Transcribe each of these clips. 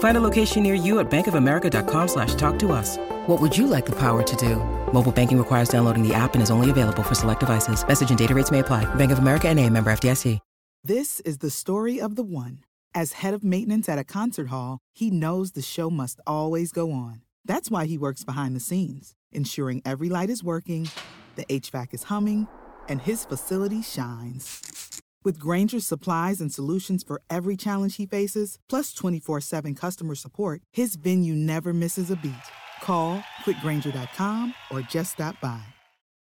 Find a location near you at bankofamerica.com slash talk to us. What would you like the power to do? Mobile banking requires downloading the app and is only available for select devices. Message and data rates may apply. Bank of America and a member FDIC. This is the story of the one. As head of maintenance at a concert hall, he knows the show must always go on. That's why he works behind the scenes, ensuring every light is working, the HVAC is humming, and his facility shines. With Grainger's supplies and solutions for every challenge he faces, plus 24 7 customer support, his venue never misses a beat. Call quickgranger.com or just stop by.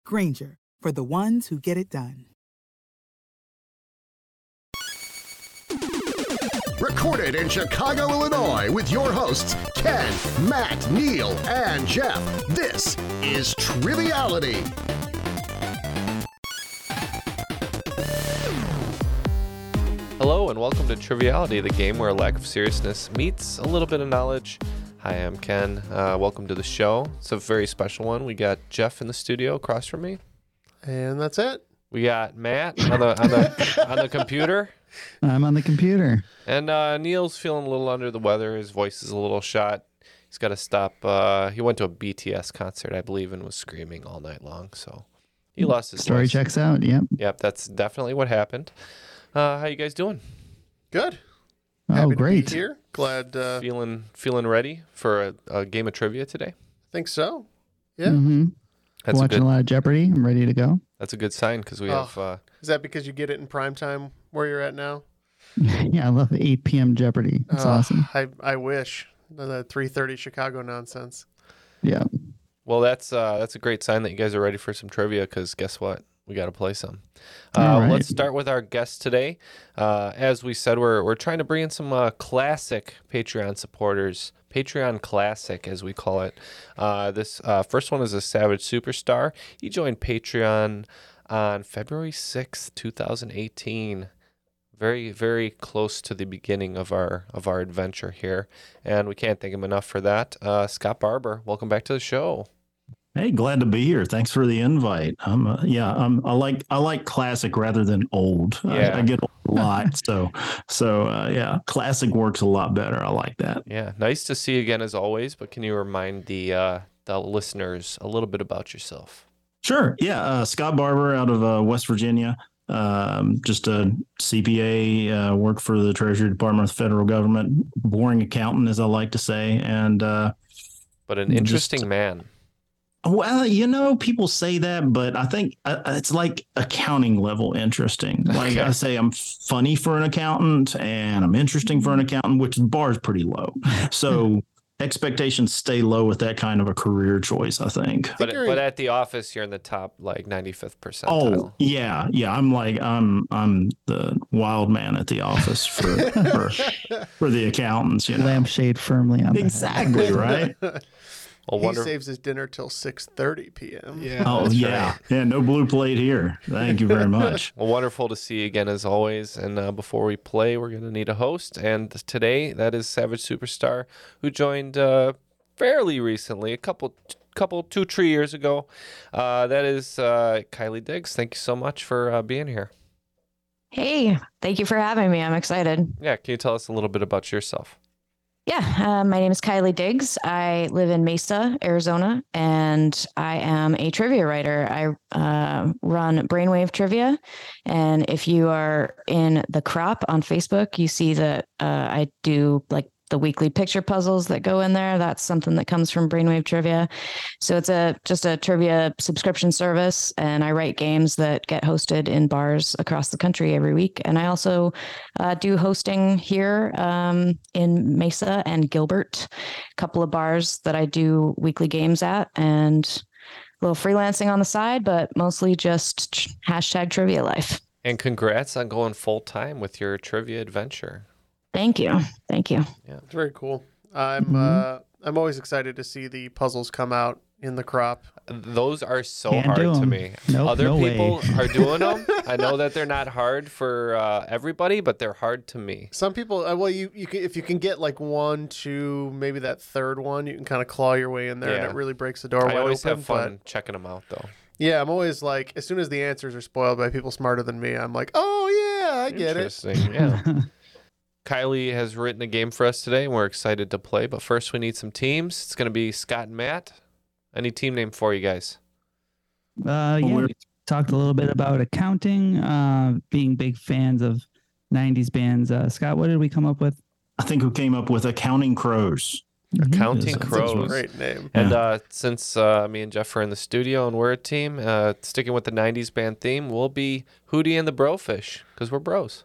Granger, for the ones who get it done. Recorded in Chicago, Illinois, with your hosts, Ken, Matt, Neal, and Jeff. This is Triviality. Hello and welcome to Triviality, the game where a lack of seriousness meets a little bit of knowledge. Hi, I'm Ken. Uh, welcome to the show. It's a very special one. We got Jeff in the studio across from me. And that's it. We got Matt on the on the on the computer, I'm on the computer. and uh, Neal's feeling a little under the weather. His voice is a little shot. He's got to stop. Uh, he went to a BTS concert, I believe, and was screaming all night long. So he lost his Story voice. checks out. Yep. Yep, that's definitely what happened. Uh, how you guys doing? Good. Oh, great. To be here. Glad. Uh, Feeling feeling ready for a, a game of trivia today? I think so. Yeah. Mm-hmm. That's a Watching good. a lot of Jeopardy. I'm ready to go. That's a good sign because we Oh. have. Uh, Is that because you get it in prime time where you're at now? yeah, I love 8 p.m. Jeopardy. It's Uh, awesome. I I wish the 3:30 Chicago nonsense. Yeah. Well, that's uh, that's a great sign that you guys are ready for some trivia. Because guess what, we got to play some. Uh, right. Let's start with our guest today. Uh, as we said, we're we're trying to bring in some uh, classic Patreon supporters. Patreon Classic, as we call it. Uh, this uh, first one is a Savage Superstar. He joined Patreon on February sixth, two thousand eighteen. Very, very close to the beginning of our of our adventure here, and we can't thank him enough for that. Uh, Scott Barber, welcome back to the show. Hey, glad to be here. Thanks for the invite. I'm uh, yeah, I'm I like I like classic rather than old. Yeah. I, I get old a lot, so so uh, yeah, classic works a lot better. I like that. Yeah, nice to see you again as always. But can you remind the uh, the listeners a little bit about yourself? Sure. Yeah, uh, Scott Barber out of uh, West Virginia. Um, just a CPA, uh, work for the Treasury Department of the federal government. Boring accountant, as I like to say, and uh, But an Just- interesting man. Well, you know, people say that, but I think uh, it's like accounting level interesting. Like Okay. I say, I'm funny for an accountant and I'm interesting for an accountant, which the bar is pretty low. So expectations stay low with that kind of a career choice, I think. But but at the office, you're in the top like 95th percentile. Oh, yeah. Yeah. I'm like, I'm, I'm the wild man at the office for, for, for the accountants, you know. Lampshade firmly on the. Exactly. Right. Well, he wonder- saves his dinner till 6:30 p.m. Yeah. Oh, that's yeah. right. Yeah. No blue plate here. Thank you very much. Well, wonderful to see you again as always. And uh, before we play, we're going to need a host. And today, that is Savage Superstar, who joined uh, fairly recently, a couple, couple, two, three years ago. Uh, that is uh, Kylie Digges. Thank you so much for uh, being here. Hey, thank you for having me. I'm excited. Yeah, can you tell us a little bit about yourself? Yeah, uh, my name is Kylie Digges. I live in Mesa, Arizona, and I am a trivia writer. I uh, run Brainwave Trivia. And if you are in the crop on Facebook, you see that uh, I do like the weekly picture puzzles that go in there. That's something that comes from Brainwave Trivia. So it's a just a trivia subscription service, and I write games that get hosted in bars across the country every week. And I also uh, do hosting here um, in Mesa and Gilbert, a couple of bars that I do weekly games at, and a little freelancing on the side, but mostly just hashtag trivia life. And congrats on going full time with your trivia adventure. Thank you. Thank you. Yeah, it's very cool. I'm Mhm. uh, I'm always excited to see the puzzles come out in the crop. Those are so Can't hard to me. Nope, Other no way. people are doing them. I know that they're not hard for uh, everybody, but they're hard to me. Some people, uh, well, you you can, if you can get like one, two, maybe that third one, you can kind of claw your way in there, and it really breaks the door I wide always open. have fun But checking them out, though. yeah, I'm always like, as soon as the answers are spoiled by people smarter than me, I'm like, oh yeah, I get it. Interesting. Yeah. Kylie has written a game for us today, and we're excited to play. But first, we need some teams. It's going to be Scott and Matt. Any team name for you guys? Uh, yeah, we're- talked a little bit about accounting, uh, being big fans of 90s bands. Uh, Scott, what did we come up with? I think we came up with accounting crows. Accounting Yes, that's Crows. what- Great name. And Yeah. uh, since uh, me and Jeff are in the studio and we're a team, uh, sticking with the 90s band theme, we'll be Hootie and the Brofish because we're bros.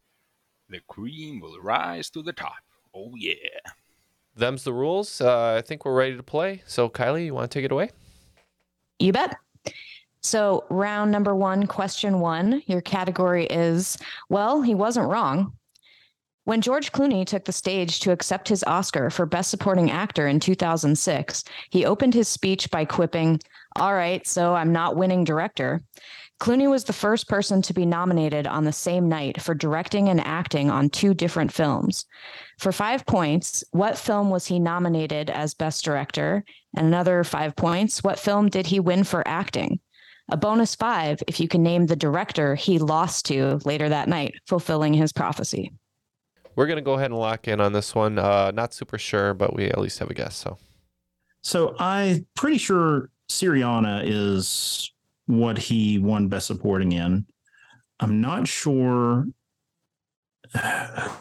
The cream will rise to the top. Oh, yeah. Them's the rules. Uh, I think we're ready to play. So, Kylie, you want to take it away? You bet. So, round number one, question one, your category is well, he wasn't wrong. When George Clooney took the stage to accept his Oscar for Best Supporting Actor in 2006, he opened his speech by quipping, All right, so I'm not winning director. Clooney was the first person to be nominated on the same night for directing and acting on two different films. For five points, what film was he nominated as Best Director? And another five points, what film did he win for acting? A bonus five if you can name the director he lost to later that night, fulfilling his prophecy. We're going to go ahead and lock in on this one. Uh, not super sure, but we at least have a guess. So, So I'm pretty sure Syriana is what he won Best Supporting in. I'm not sure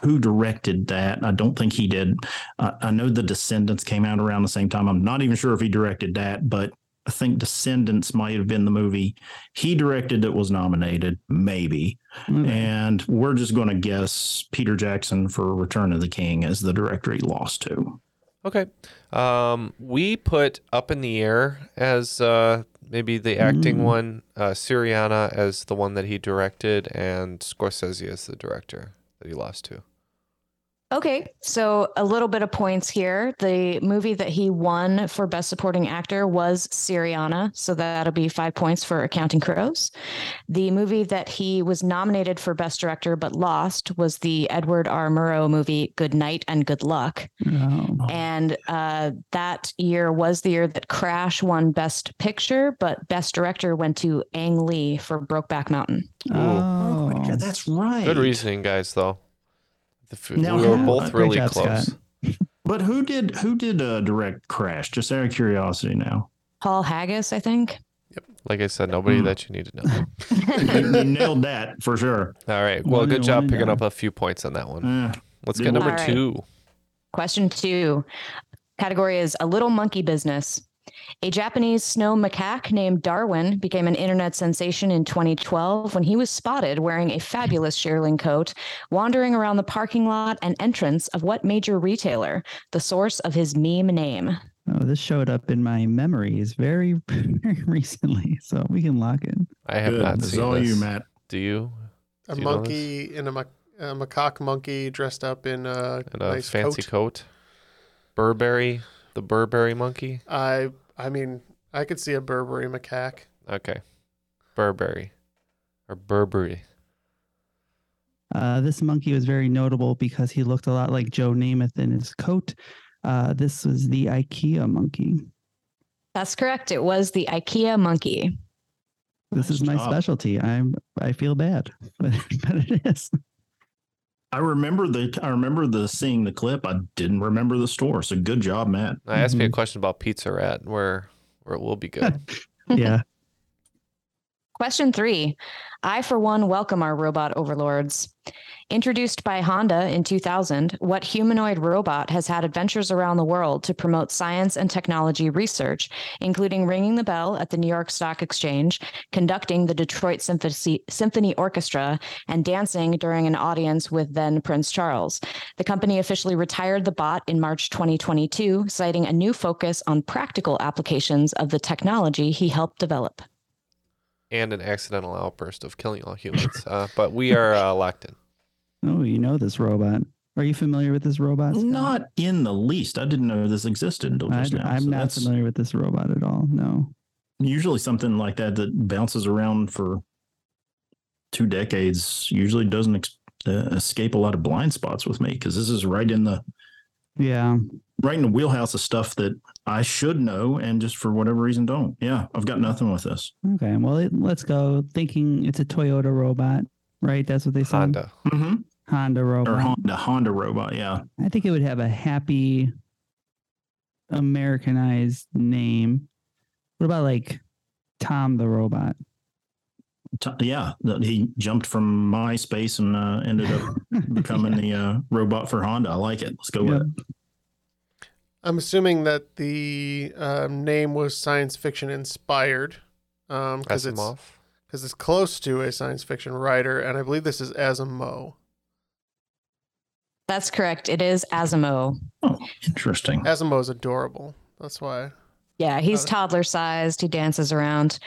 who directed that. I don't think he did. Uh, I know The Descendants came out around the same time. I'm not even sure if he directed that, but I think Descendants might have been the movie he directed that was nominated, maybe. Okay. And we're just going to guess Peter Jackson for Return of the King as the director he lost to. okay. Um, we put Up in the Air as uh, maybe the acting Mm. one, uh, Syriana as the one that he directed, and Scorsese as the director that he lost to. Okay, so a little bit of points here. The movie that he won for Best Supporting Actor was Syriana, so that'll be five points for Accounting Crows. The movie that he was nominated for Best Director but lost was the Edward R. Murrow movie Good Night and Good Luck. Oh. And uh, that year was the year that Crash won Best Picture, but Best Director went to Ang Lee for Brokeback Mountain. Oh. my God, that's right. Good reasoning, guys. Though the, f- Now, we were how- both really job, close. Scott. But who did who did uh, direct Crash? Just out of curiosity now. Paul Haggis, I think. Yep. Like I said, nobody Hmm. that you need to know. you, you nailed that for sure. All right. Well, One good and job picking done. up a few points on that one. Eh, Let's All get number right. two. Question two. Category is a little monkey business. A Japanese snow macaque named Darwin became an internet sensation in 2012 when he was spotted wearing a fabulous shearling coat, wandering around the parking lot and entrance of what major retailer? The source of his meme name. Oh, this showed up in my memories very, very recently, so we can lock in. I have good. not This seen all this. you, Matt. Do you? A Do you monkey in a, ma- a macaque monkey dressed up in a, And a nice fancy coat. coat. Burberry, the Burberry monkey. I I mean, I could see a Burberry macaque. Okay. Burberry. Or Burberry. Uh, this monkey was very notable because he looked a lot like Joe Namath in his coat. Uh, this was the IKEA monkey. That's correct. It was the IKEA monkey. This Nice is my job. specialty. I'm I feel bad, but, but it is. I remember the I remember the seeing the clip. I didn't remember the store. So good job, Matt. I asked me a Mhm. question about Pizza Rat, where where it will be good. Yeah. Question three I, for one, welcome our robot overlords. Introduced by Honda in 2000, what humanoid robot has had adventures around the world to promote science and technology research, including ringing the bell at the New York Stock Exchange, conducting the Detroit Symphony, Orchestra, and dancing during an audience with then Prince Charles? The company officially retired the bot in March 2022, citing a new focus on practical applications of the technology he helped develop. And an accidental outburst of killing all humans. uh, but we are uh, locked in. Oh, you know this robot. Are you familiar with this robot? Scott? Not in the least. I didn't know this existed until I, just now. I'm so not that's familiar with this robot at all. No. usually something like that that bounces around for two decades. Usually doesn't ex- uh, escape a lot of blind spots with me because this is right in the Yeah. right in the wheelhouse of stuff that I should know and just for whatever reason don't. Yeah, I've got nothing with this. Okay. Well, it, let's go. Thinking it's a Toyota robot, right? That's what they said. Honda. Mm-hmm. Honda robot. Or Honda Honda robot. Yeah. I think it would have a happy Americanized name. What about like Tom the robot? T- yeah, that he jumped from MySpace and uh, ended up becoming the uh, robot for Honda. I like it. Let's go with it. I'm assuming that the um, name was science fiction inspired because it's Asimov. because it's close to a science fiction writer, and I believe this is Asimov. That's correct. It is Asimo. Oh, interesting. Asimov is adorable. That's why. Yeah, he's Uh, toddler sized. He dances around.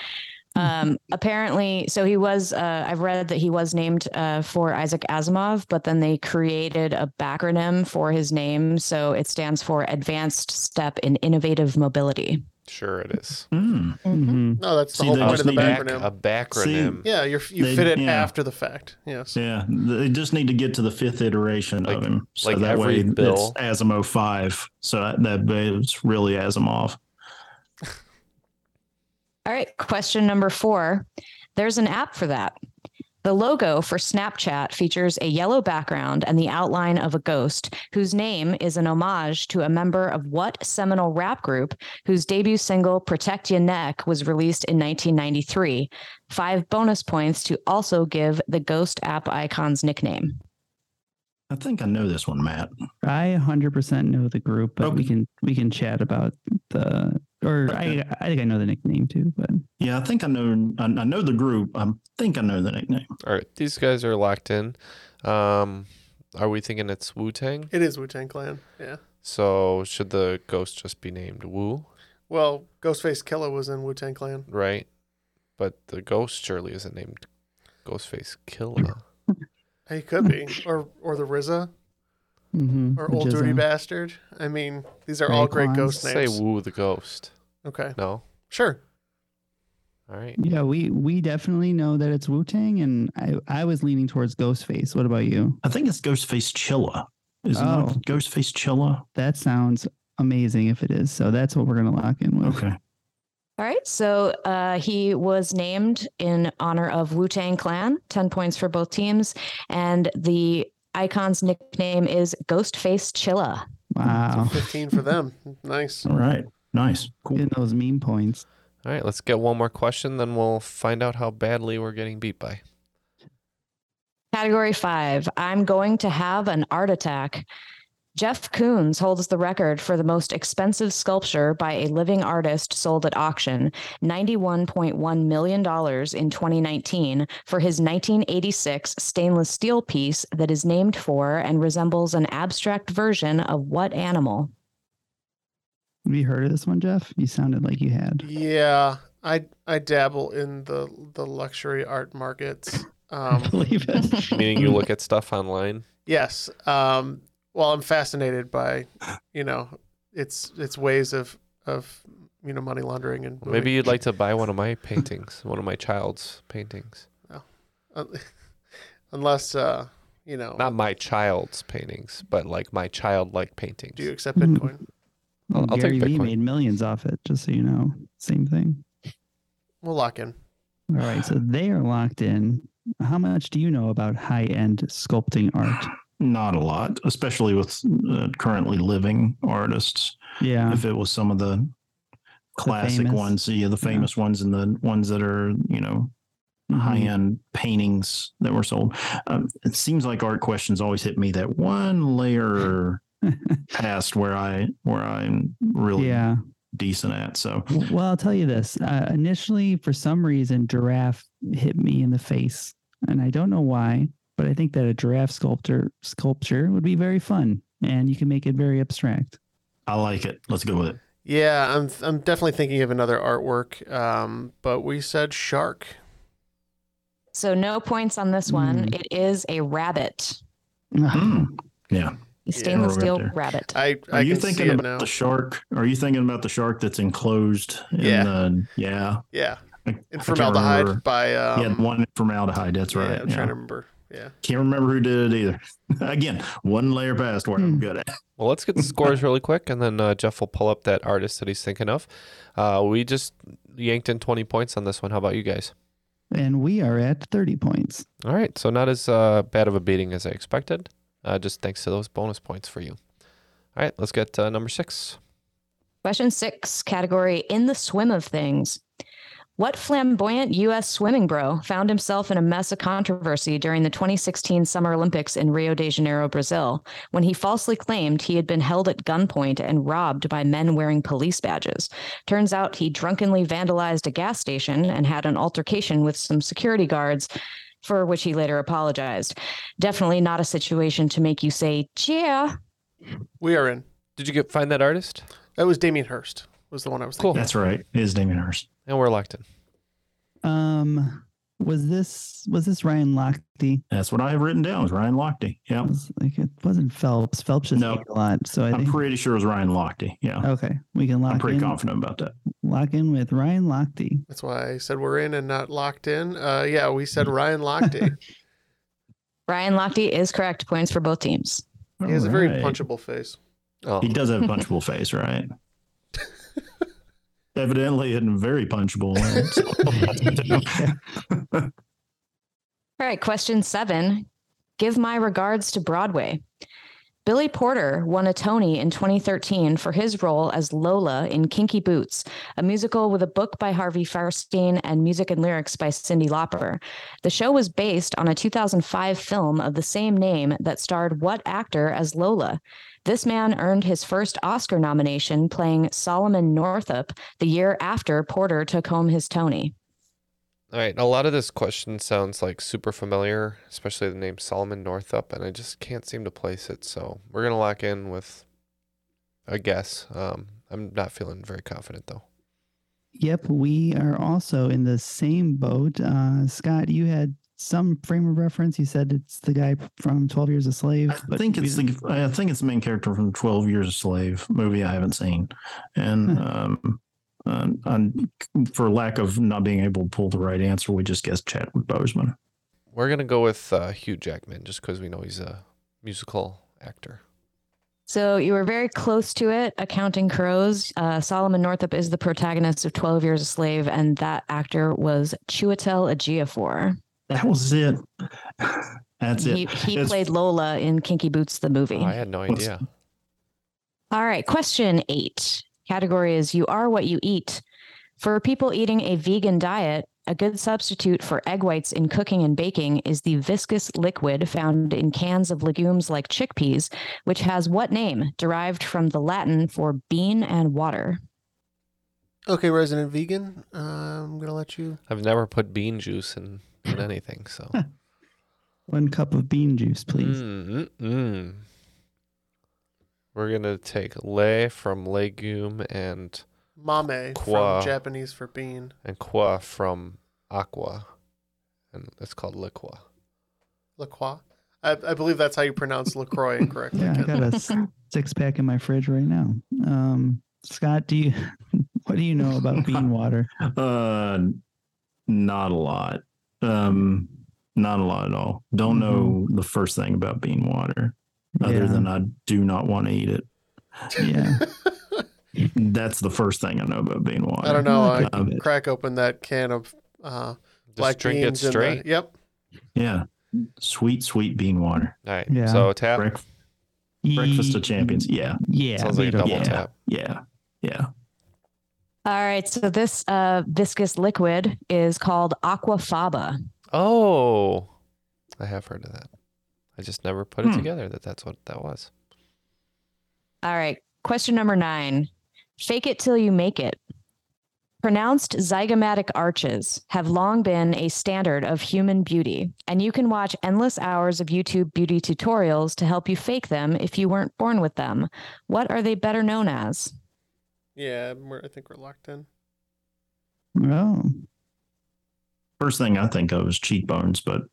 Um, apparently, so he was. Uh, I've read that he was named uh, for Isaac Asimov, but then they created a backronym for his name, so it stands for Advanced Step in Innovative Mobility. Sure, it is. Mm. Mm-hmm. No, that's the See, whole point of the need to- Back, acronym. a backronym. yeah, you're, you They- fit it yeah. after the fact. Yes. Yeah, they just need to get to the fifth iteration Like- of him, so like that every way bill. it's Asimov five. So that, that it's really Asimov. All right, question number four. There's an app for that. The logo for Snapchat features a yellow background and the outline of a ghost, whose name is an homage to a member of what seminal rap group whose debut single Protect Your Neck was released in 1993. Five bonus points to also give the ghost app icon's nickname. I think I know this one, Matt. I 100% know the group, but we can we can chat about the or Okay. I I think I know the nickname too, but Yeah, I think I know. I, I know the group. I think I know the nickname. All right, these guys are locked in. Um, are we thinking it's Wu Tang? It is Wu Tang Clan. Yeah. So should the ghost just be named Wu, Well, Ghostface Killah was in Wu Tang Clan. right? But the ghost surely isn't named Ghostface Killah. He could be, or or the RZA, Mhm. or Old Dirty Bastard. I mean, these are all great Raekwon. ghost Say names. Wu the ghost. Okay, No. sure. All right. Yeah, we we definitely know that it's Wu Tang, and I I was leaning towards Ghostface. What about you? I think it's Ghostface Chillah. Is it Oh. not Ghostface Chillah? That sounds amazing if it is. So that's what we're gonna lock in with. Okay. All right, so uh, he was named in honor of Wu Tang Clan, 10 points for both teams. And the icon's nickname is Ghostface Chillah. Wow, Fifteen for them. Nice. All right. Nice. Cool. getting those meme points. All right, let's get one more question, then we'll find out how badly we're getting beat by. Category five I'm going to have an art attack. Jeff Koons holds the record for the most expensive sculpture by a living artist sold at auction, $91.1 million in 2019, for his 1986 stainless steel piece that is named for and resembles an abstract version of what animal? Have you heard of this one, Jeff? You sounded like you had. Yeah, I I dabble in the the luxury art markets. Um, believe it. Meaning you look at stuff online. yes. Um, well, I'm fascinated by, you know, its its ways of of you know money laundering and Maybe you'd like to buy one of my paintings, one of my child's paintings. Uh, unless uh, you know, Not my child's paintings, but like my childlike paintings. do you accept Bitcoin? I'll- I'll Gary take Vee Bitcoin. made millions off it, just so you know. Same thing. We'll lock in. All right, so they are locked in. How much do you know about high-end sculpting art? Not a lot, especially with uh, currently living artists. Yeah, If it was some of the classic famous. ones, yeah, the famous ones and the ones that are, you know, Mhm. high end paintings that were sold. Um, it seems like art questions always hit me that one layer past where I where I'm really Yeah. decent at. So Well, I'll tell you this. Uh, initially, for some reason, giraffe hit me in the face, and I don't know why, but I think that a giraffe sculptor sculpture would be very fun, and you can make it very abstract. I like it. Let's go with it. Yeah, I'm I'm definitely thinking of another artwork. Um, but we said shark. So no points on this one. Mm. It is a rabbit, Mm. Yeah. a stainless right steel there. rabbit. I Are you thinking about now. the shark? Are you thinking about the shark that's enclosed in Yeah. the yeah. yeah, I- I in formaldehyde by um, yeah, one in formaldehyde. That's yeah, right. I'm yeah. trying to remember. Yeah. Can't remember who did it either. Again, one layer past where I'm Hmm. good at. Well, let's get the scores really quick, and then uh, Jeff will pull up that artist that he's thinking of. Uh, we just yanked in 20 points on this one. How about you guys? And we are at 30 points. All right, so not as uh, bad of a beating as I expected. Uh, just thanks to those bonus points for you. All right, let's get uh, number six. Question six, category in the swim of things. What flamboyant U.S. swimming bro found himself in a mess of controversy during the 2016 Summer Olympics in Rio de Janeiro, Brazil, when he falsely claimed he had been held at gunpoint and robbed by men wearing police badges? Turns out he drunkenly vandalized a gas station and had an altercation with some security guards, for which he later apologized. Definitely not a situation to make you say, yeah. We are in. Did you get find that artist? That was Damien Hirst. Was the one I was Cool. thinking. That's right. It is Damien Hirst. And we're locked in. Um, was this was this Ryan Lochte? That's what I have written down. Is Ryan Lochte? Yeah. It was like it wasn't Phelps. Phelps just No. a lot, so I I'm think pretty sure it was Ryan Lochte. Yeah. okay, we can lock I'm pretty in. confident about that. Lock in with Ryan Lochte. That's why I said we're in and not locked in. Uh, yeah, we said Ryan Lochte. Ryan Lochte is correct. Points for both teams. he has a very punchable face. Oh, He does have a punchable face, right? Evidently, and very punchable. All right, question seven. Give my regards to Broadway. Billy Porter won a Tony in 2013 for his role as Lola in Kinky Boots, a musical with a book by Harvey Fierstein and music and lyrics by Cyndi Lauper. The show was based on a 2005 film of the same name that starred what actor as Lola? This man earned his first Oscar nomination playing Solomon Northup the year after Porter took home his Tony. All right, a lot of this question sounds like super familiar, especially the name Solomon Northup, and I just can't seem to place it. So we're gonna lock in with a guess. Um, I'm not feeling very confident though. Yep, we are also in the same boat. Uh, Scott, you had some frame of reference. You said it's the guy from Twelve Years a Slave. I but think it's the I think it's the main character from Twelve Years a Slave movie I haven't seen, and um, uh, and for lack of not being able to pull the right answer, we just guessed Chadwick Boseman. We're gonna go with uh, Hugh Jackman just because we know he's a musical actor. So you were very close to it. Accounting Crows. Uh, Solomon Northup is the protagonist of 12 Years a Slave, and that actor was Chiwetel Ejiofor. That was it. That's it. He, he It's- played Lola in Kinky Boots, the movie. Oh, I had no idea. All right, question eight. Category is You Are What You Eat. For people eating a vegan diet, a good substitute for egg whites in cooking and baking is the viscous liquid found in cans of legumes like chickpeas, which has what name derived from the Latin for bean and water? Okay, resident vegan. Uh, I'm gonna let you. I've never put bean juice in, in anything, so. one cup of bean juice, please. Mm, mm, mm. We're gonna take le from legume and Mame Qua. from Japanese for bean. and qua from aqua, and it's called liqua. LaCroix. I, I believe that's how you pronounce LaCroix incorrectly. Yeah, I got a six pack in my fridge right now. Um, Scott, do you what do you know about bean water? Uh, not a lot. Um, not a lot at all. Don't know the first thing about bean water, other Yeah. than I do not want to eat it. Yeah. That's the first thing I know about bean water. I don't know. I Look at it. crack open that can of uh, Just black drink it beans and the- straight. yep. Yeah, sweet, sweet bean water. All right. Yeah. So tap. Break, breakfast of champions. Yeah, Yeah. Sounds like a double yeah, tap. yeah, yeah. All right. So this uh, viscous liquid is called aquafaba. Oh, I have heard of that. I just never put it Hmm. together that that's what that was. All right. Question number nine Fake it till you make it. Pronounced zygomatic arches have long been a standard of human beauty, and you can watch endless hours of YouTube beauty tutorials to help you fake them if you weren't born with them. What are they better known as? Yeah, we're, I think we're locked in. Oh, First thing I think of is cheekbones, but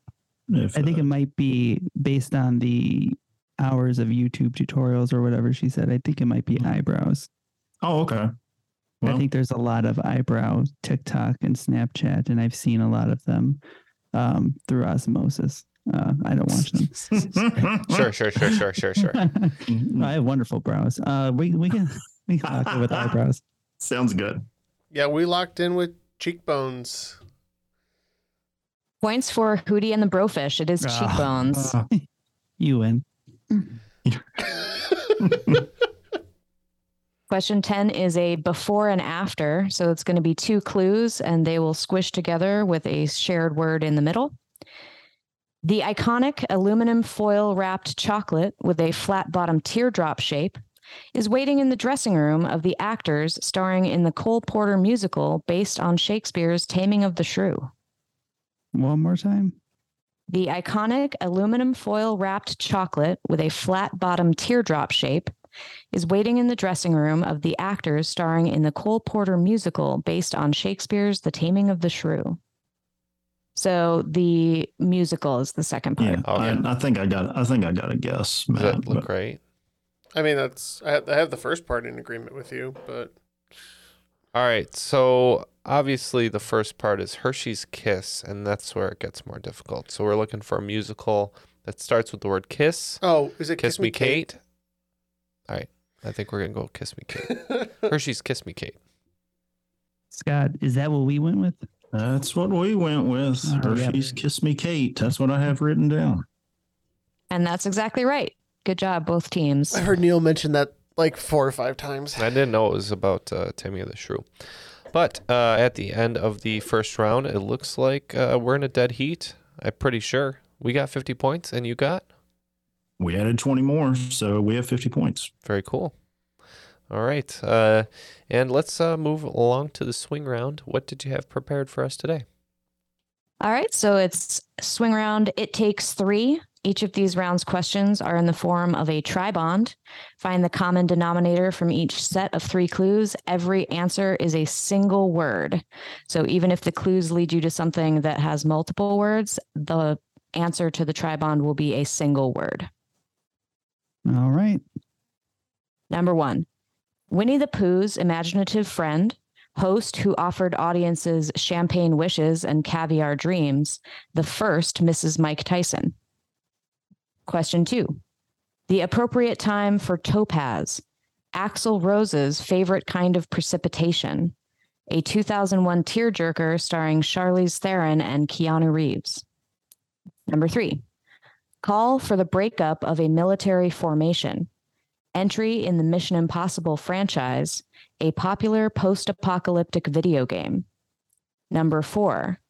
if I think uh, it might be based on the hours of YouTube tutorials or whatever she said. I think it might be eyebrows. oh okay. I think there's a lot of eyebrow TikTok and Snapchat, and I've seen a lot of them um, through osmosis. Uh, I don't watch them. Sure, sure, sure, sure, sure, sure. I have wonderful brows. Uh, we we can we can with eyebrows. Sounds good. Yeah, we locked in with cheekbones. Points for Hootie and the Brofish. It is Ah, cheekbones. uh, You win. Question 10 is a before and after. So it's going to be two clues and they will squish together with a shared word in the middle. The iconic aluminum foil wrapped chocolate with a flat bottom teardrop shape is waiting in the dressing room of the actors starring in the Cole Porter musical based on Shakespeare's Taming of the Shrew. One more time. The iconic aluminum foil wrapped chocolate with a flat bottom teardrop shape is waiting in the dressing room of the actors starring in the Cole Porter musical based on Shakespeare's The Taming of the Shrew. So the musical is the second part. Yeah, I, Okay. I think I got. I think I got a guess. Does that look but- right? I mean, that's I have, I have the first part in agreement with you, but All right. So obviously, the first part is Hershey's Kiss, and that's where it gets more difficult. So we're looking for a musical that starts with the word kiss. oh, is it Kiss, Me Kate. All right. I think we're going to go Kiss Me Kate. Hershey's Kiss Me Kate. Scott, is that what we went with? That's what we went with. Oh, yeah. Hershey's Kiss Me Kate. That's what I have written down. And that's exactly right. Good job, both teams. I heard Neal mention that like four or five times. I didn't know it was about uh, Tammy of the Shrew. But uh, at the end of the first round, it looks like uh, we're in a dead heat. I'm pretty sure. We got 50 points, and you got? We added 20 more, so we have 50 points. Very cool. All right. Uh, and let's uh, move along to the swing round. What did you have prepared for us today? All right, so it's swing round. It takes three. Each of these rounds questions are in the form of a tribond. Find the common denominator from each set of three clues. Every answer is a single word. So even if the clues lead you to something that has multiple words, the answer to the tribond will be a single word. All right. Number one, Winnie the Pooh's imaginative friend, host who offered audiences champagne wishes and caviar dreams, the first Mrs. Mike Tyson. Question two, the appropriate time for topaz, Axl Rose's favorite kind of precipitation, a 2001 tearjerker starring Charlize Theron and Keanu Reeves. Number three, call for the breakup of a military formation entry in the Mission Impossible franchise, a popular post apocalyptic video game. Number four,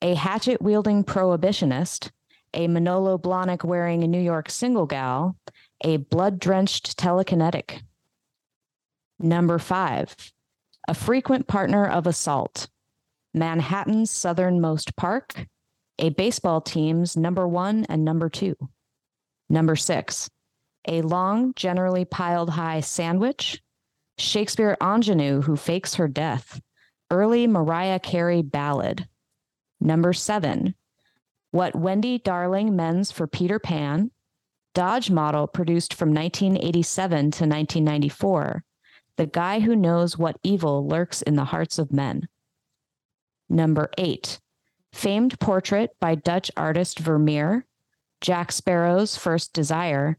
a hatchet wielding prohibitionist, a Manolo Blahnik wearing a New York single gal, a blood drenched telekinetic. Number five, a frequent partner of assault, Manhattan's southernmost park, a baseball team's number one and number two. Number six, a long, generally piled high sandwich, Shakespeare ingenue who fakes her death, early Mariah Carey ballad. Number seven, what Wendy Darling mends for Peter Pan, Dodge model produced from 1987 to 1994, the guy who knows what evil lurks in the hearts of men. Number eight, famed portrait by Dutch artist Vermeer, Jack Sparrow's first desire,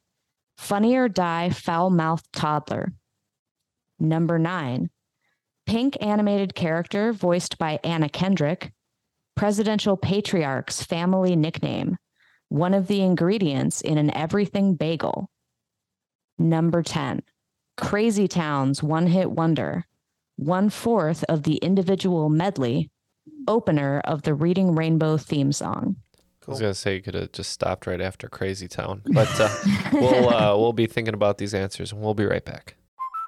Funny or Die Foul Mouthed Toddler. Number nine, pink animated character voiced by Anna Kendrick, presidential patriarch's family nickname, one of the ingredients in an everything bagel. Number 10, Crazy Town's one hit wonder, one fourth of the individual medley opener of the Reading Rainbow theme song? I was gonna say you could have just stopped right after Crazy Town, but uh, we'll uh, we'll be thinking about these answers, and we'll be right back.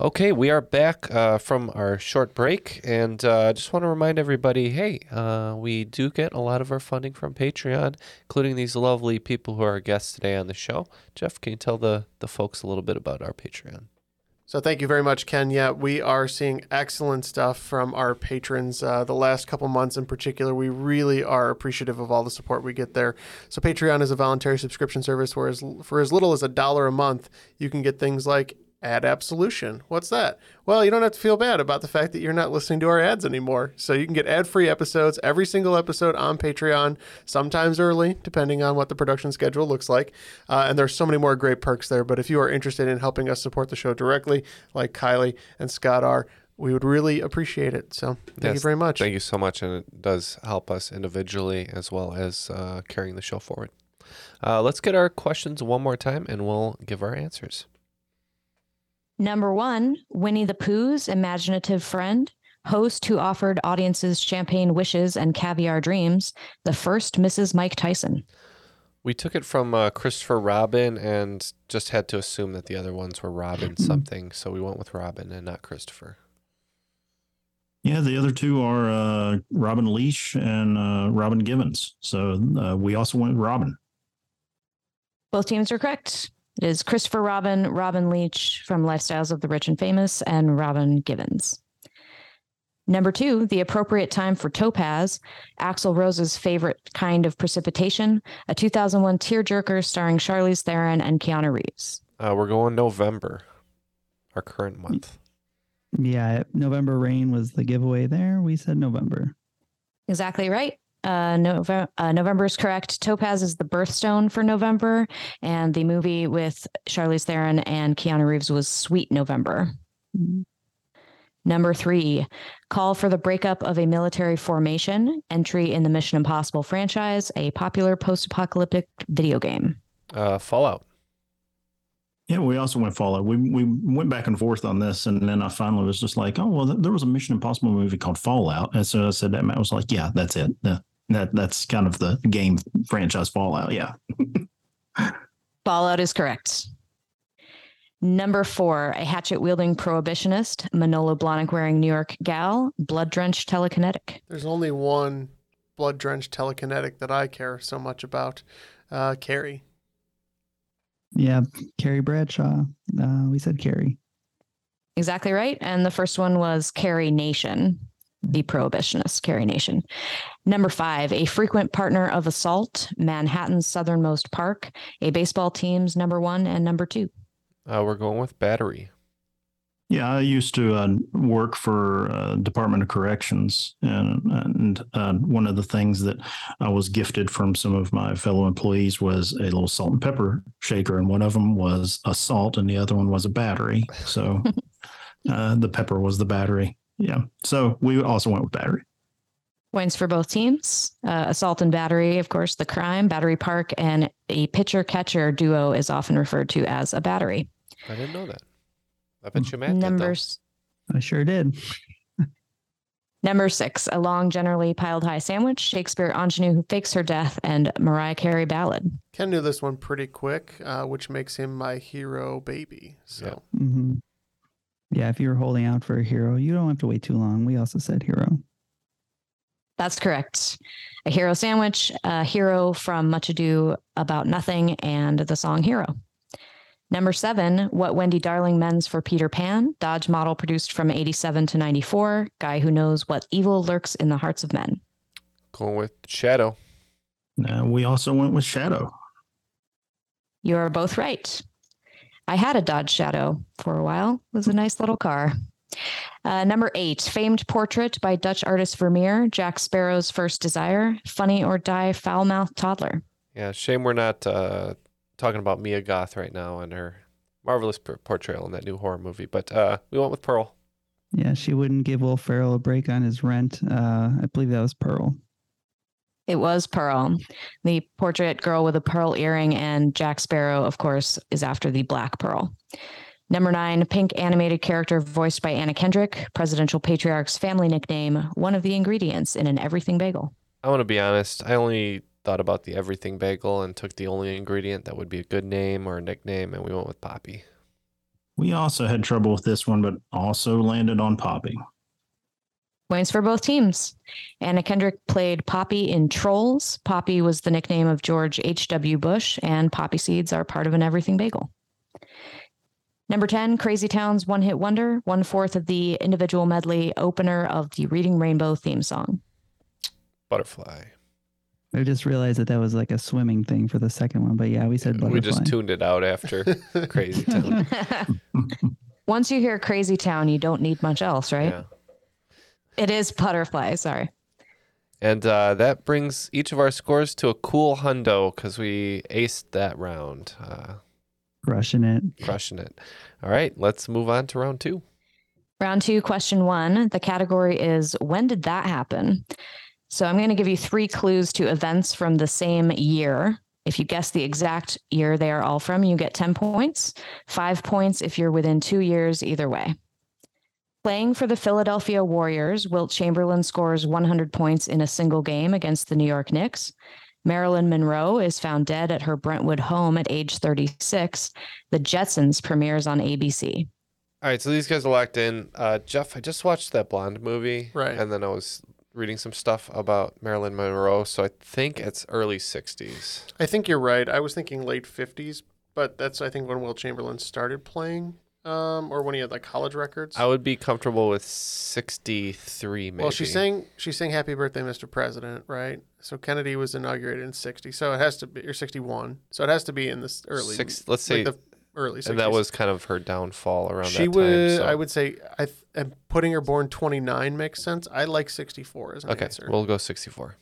Okay, we are back uh, from our short break, and uh, I just want to remind everybody hey, uh, we do get a lot of our funding from Patreon, including these lovely people who are our guests today on the show. Jeff, can you tell the, the folks a little bit about our Patreon? So thank you very much, Ken. Yeah, we are seeing excellent stuff from our patrons. Uh, the last couple months in particular, we really are appreciative of all the support we get there. So Patreon is a voluntary subscription service where as, for as little as a dollar a month, you can get things like Ad Absolution. What's that? Well, you don't have to feel bad about the fact that you're not listening to our ads anymore. So you can get ad free episodes, every single episode on Patreon, sometimes early, depending on what the production schedule looks like. Uh, and there's so many more great perks there. But if you are interested in helping us support the show directly, like Kylie and Scott are, we would really appreciate it. So thank you very much. Thank you so much, and it does help us individually as well as uh, carrying the show forward. Uh, let's get our questions one more time, and we'll give our answers. Number one, Winnie the Pooh's imaginative friend, host who offered audiences champagne wishes and caviar dreams, the first Mrs. Mike Tyson. We took it from uh, Christopher Robin and just had to assume that the other ones were Robin something, so we went with Robin and not Christopher. Yeah, the other two are uh, Robin Leach and uh, Robin Givens. So uh, we also went with Robin. Both teams are correct. It is Christopher Robin, Robin Leach from Lifestyles of the Rich and Famous, and Robin Givens. Number two, the appropriate time for Topaz, Axl Rose's favorite kind of precipitation, a 2001 tearjerker starring Charlize Theron and Keanu Reeves. Uh, we're going November, our current month. Yeah, November Rain was the giveaway there. We said November. Exactly right. Uh, Nove- uh, November is correct. Topaz is the birthstone for November, and the movie with Charlize Theron and Keanu Reeves was Sweet November. Number three, call for the breakup of a military formation, entry in the Mission Impossible franchise, a popular post apocalyptic video game. Uh, Fallout. Yeah, we also went Fallout. We we went back and forth on this, and then I finally was just like, oh well, th- there was a Mission Impossible movie called Fallout, and so I said that. Matt was like, yeah, that's it. Yeah, that that's kind of the game franchise Fallout. Yeah. Fallout is correct. Number four, a hatchet wielding prohibitionist, Manolo Blahnik wearing New York gal, blood drenched telekinetic. There's only one blood drenched telekinetic that I care so much about. Uh, Carrie. Yeah, Carrie Bradshaw. Uh, we said Carrie. Exactly right. And the first one was Carrie Nation, the prohibitionist, Carrie Nation. Number five, a frequent partner of assault, Manhattan's southernmost park, a baseball team's number one and number two. Uh, we're going with Battery. Yeah, I used to uh, work for uh, Department of Corrections, and, and uh, one of the things that I was gifted from some of my fellow employees was a little salt and pepper shaker, and one of them was a salt, and the other one was a battery. So uh, the pepper was the battery. Yeah, so we also went with battery. Points for both teams. Uh, assault and battery, of course, the crime, battery park, and a pitcher catcher duo is often referred to as a battery. I didn't know that. I bet you Matt did, though. Numbers. I sure did. Number six, a long, generally piled high sandwich, Shakespeare ingenue who fakes her death, and Mariah Carey ballad. Ken knew this one pretty quick, uh, which makes him my hero baby. So hmm Yeah, if you're holding out for a hero, you don't have to wait too long. We also said hero. That's correct. A hero sandwich, a hero from Much Ado About Nothing, and the song Hero. Number seven, What Wendy Darling Mends for Peter Pan, Dodge model produced from 87 to 94, guy who knows what evil lurks in the hearts of men. Going with Shadow. Uh, we also went with Shadow. You are both right. I had a Dodge Shadow for a while. It was a nice little car. Uh, number eight, famed portrait by Dutch artist Vermeer, Jack Sparrow's first desire, funny or die foul mouthed toddler. Yeah, shame we're not uh, talking about Mia Goth right now and her marvelous por- portrayal in that new horror movie. But uh, we went with Pearl. Yeah, she wouldn't give Will Ferrell a break on his rent. Uh, I believe that was Pearl. It was Pearl, the portrait girl with a pearl earring, and Jack Sparrow, of course, is after the Black Pearl. Number nine, pink animated character voiced by Anna Kendrick, presidential patriarch's family nickname, one of the ingredients in an everything bagel. I want to be honest. I only thought about the everything bagel and took the only ingredient that would be a good name or a nickname, and we went with Poppy. We also had trouble with this one, but also landed on Poppy. Points for both teams. Anna Kendrick played Poppy in Trolls. Poppy was the nickname of George H.W. Bush, and poppy seeds are part of an everything bagel. Number 10, Crazy Town's One Hit Wonder, one fourth of the individual medley opener of the Reading Rainbow theme song. Butterfly. I just realized that that was like a swimming thing for the second one. But yeah, we said butterfly. We just tuned it out after Crazy Town. Once you hear Crazy Town, you don't need much else, right? Yeah. It is Butterfly, sorry. And uh, that brings each of our scores to a cool hundo because we aced that round. Uh, Crushing it. crushing it. All right, let's move on to round two. Round two, question one. The category is When did that happen? So I'm going to give you three clues to events from the same year. If you guess the exact year they are all from, you get 10 points, five points if you're within two years, either way. Playing for the Philadelphia Warriors, Wilt Chamberlain scores 100 points in a single game against the New York Knicks. Marilyn Monroe is found dead at her Brentwood home at age 36. The Jetsons premieres on ABC. All right, so these guys are locked in. Uh, Jeff, I just watched that Blonde movie. Right. And then I was reading some stuff about Marilyn Monroe. So I think it's early 60s. I think you're right. I was thinking late 50s, but that's, I think, when Will Chamberlain started playing um, or when he had like college records. I would be comfortable with 63, maybe. Well, she's saying she's saying "Happy Birthday, Mr. President," right? So Kennedy was inaugurated in '60, so it has to be or '61, so it has to be in this early. Six, let's like say the early. 60s. And that was kind of her downfall around she that would. time. So. I would say I th- and putting her born 29 makes sense. I like 64 as an Okay, answer. we'll go 64.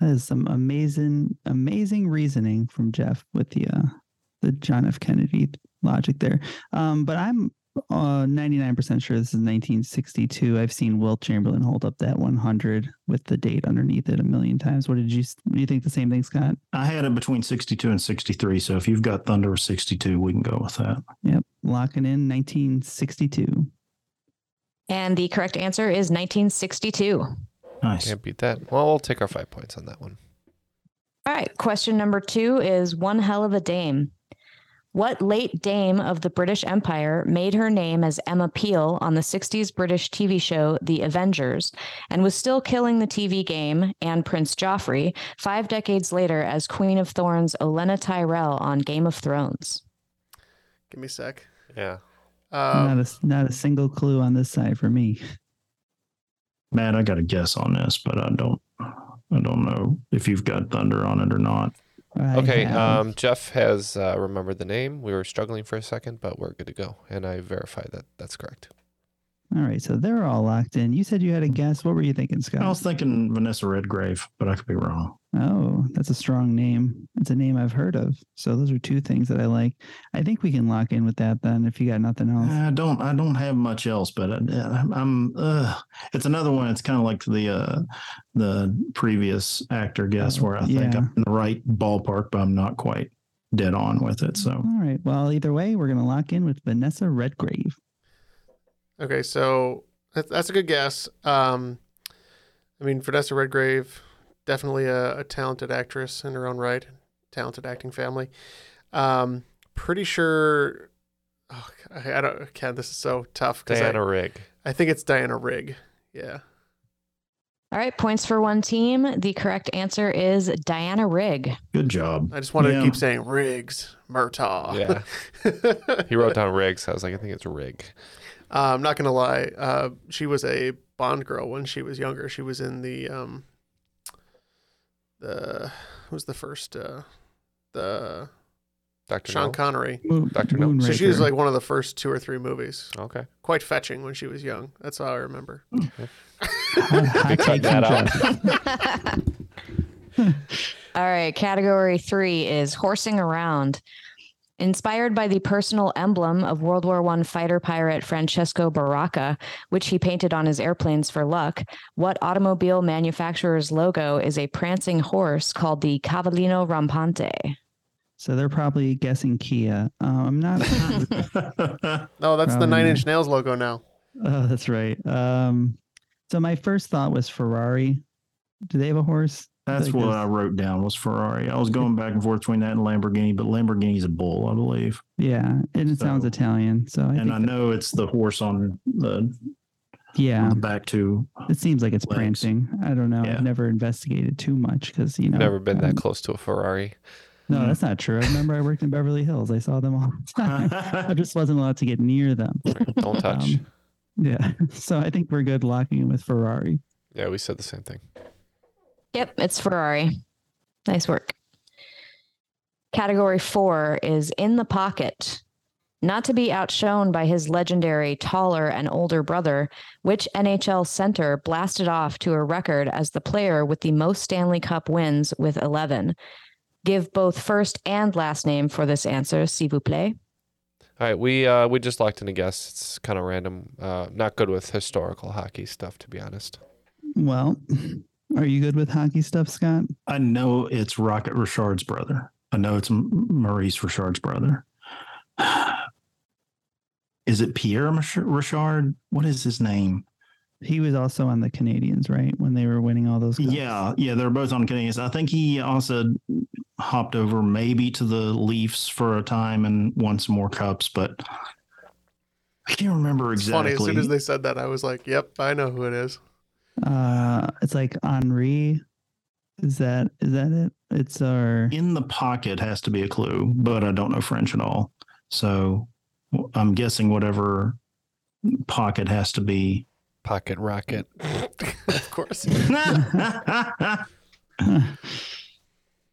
That is some amazing, amazing reasoning from Jeff with the uh, the John F. Kennedy logic there. Um, but I'm uh, 99% sure this is 1962. I've seen Wilt Chamberlain hold up that 100 with the date underneath it a million times. What did you? Do you think the same thing, Scott? I had it between 62 and 63. So if you've got Thunder or 62, we can go with that. Yep, locking in 1962. And the correct answer is 1962. Nice. Can't beat that. Well, we'll take our five points on that one. All right. Question number two is one hell of a dame. What late dame of the British Empire made her name as Emma Peel on the 60s British TV show The Avengers and was still killing the TV game and Prince Joffrey five decades later as Queen of Thorns Olenna Tyrell on Game of Thrones? Give me a sec. Yeah. Um, not a not a single clue on this side for me. Matt, I got a guess on this, but I don't. I don't know if you've got Thunder on it or not. I Okay, um, Jeff has uh, remembered the name. We were struggling for a second, but we're good to go. And I verified that that's correct. All right, so they're all locked in. You said you had a guess. What were you thinking, Scott? I was thinking Vanessa Redgrave, but I could be wrong. Oh, that's a strong name. It's a name I've heard of. So those are two things that I like. I think we can lock in with that then. If you got nothing else, I don't. I don't have much else, but I, I'm. I'm uh, it's another one. It's kind of like the uh, the previous actor guess, where I think yeah. I'm in the right ballpark, but I'm not quite dead on with it. So all right. Well, either way, we're gonna lock in with Vanessa Redgrave. Okay, so that's, that's a good guess. Um, I mean, Vanessa Redgrave, definitely a, a talented actress in her own right, talented acting family. Um, pretty sure. Oh, I, I don't. Ken, this is so tough. Diana I, Rigg. I think it's Diana Rigg. Yeah. All right, points for one team. The correct answer is Diana Rigg. good job. I just wanted Yeah. to keep saying Riggs, Murtaugh. Yeah. He wrote down Riggs. I was like, I think it's Rig. Uh, I'm not gonna lie. Uh, she was a Bond girl when she was younger. She was in the um, the who was the first uh, the Dr. Sean No? Connery. Moon, Dr. No. So she was like one of the first two or three movies. Okay. Quite fetching when she was young. That's how I remember. Hot- hot Cut take that from out. All right, category three is horsing around. Inspired by the personal emblem of World War I fighter pirate Francesco Baracca, which he painted on his airplanes for luck, what automobile manufacturer's logo is a prancing horse called the Cavallino Rampante? So they're probably guessing Kia. Uh, I'm not. No, that's the Nine. Inch Nails logo now. oh, that's right. Um, so my first thought was Ferrari. Do they have a horse? That's what I wrote down was Ferrari. I was going back and forth between that and Lamborghini, but Lamborghini's a bull, I believe. Yeah, and it sounds Italian. So I and think I know it's the horse on the, yeah, on the back too. it seems like it's legs. prancing. I don't know. Yeah. I've never investigated too much because you know. Never been that um, close to a Ferrari. No, Mhm. that's not true. I remember I worked in Beverly Hills. I saw them all the time. I just wasn't allowed to get near them. Don't touch. Um, yeah. So I think we're good locking in with Ferrari. yeah, we said the same thing. Yep, it's Ferrari. Nice work. Category four is in the pocket. Not to be outshone by his legendary taller and older brother, which NHL center blasted off to a record as the player with the most Stanley Cup wins with 11? Give both first and last name for this answer, s'il vous plaît. All right, we uh, we just locked in a guess. It's kind of random. Uh, not good with historical hockey stuff, to be honest. Well, are you good with hockey stuff, Scott? I know it's Rocket Richard's brother. I know it's Maurice Richard's brother. Is it Pierre Richard? What is his name? He was also on the Canadiens, right? When they were winning all those. cups. Yeah, yeah, they're both on Canadiens. I think he also hopped over maybe to the Leafs for a time and won some more cups, but I can't remember It's exactly. funny. As soon as they said that, I was like, "Yep, I know who it is." Uh, it's like Henri. Is that is that it? It's our. in the pocket has to be a clue, but I don't know French at all. So I'm guessing whatever pocket has to be. Pocket rocket. of course, uh,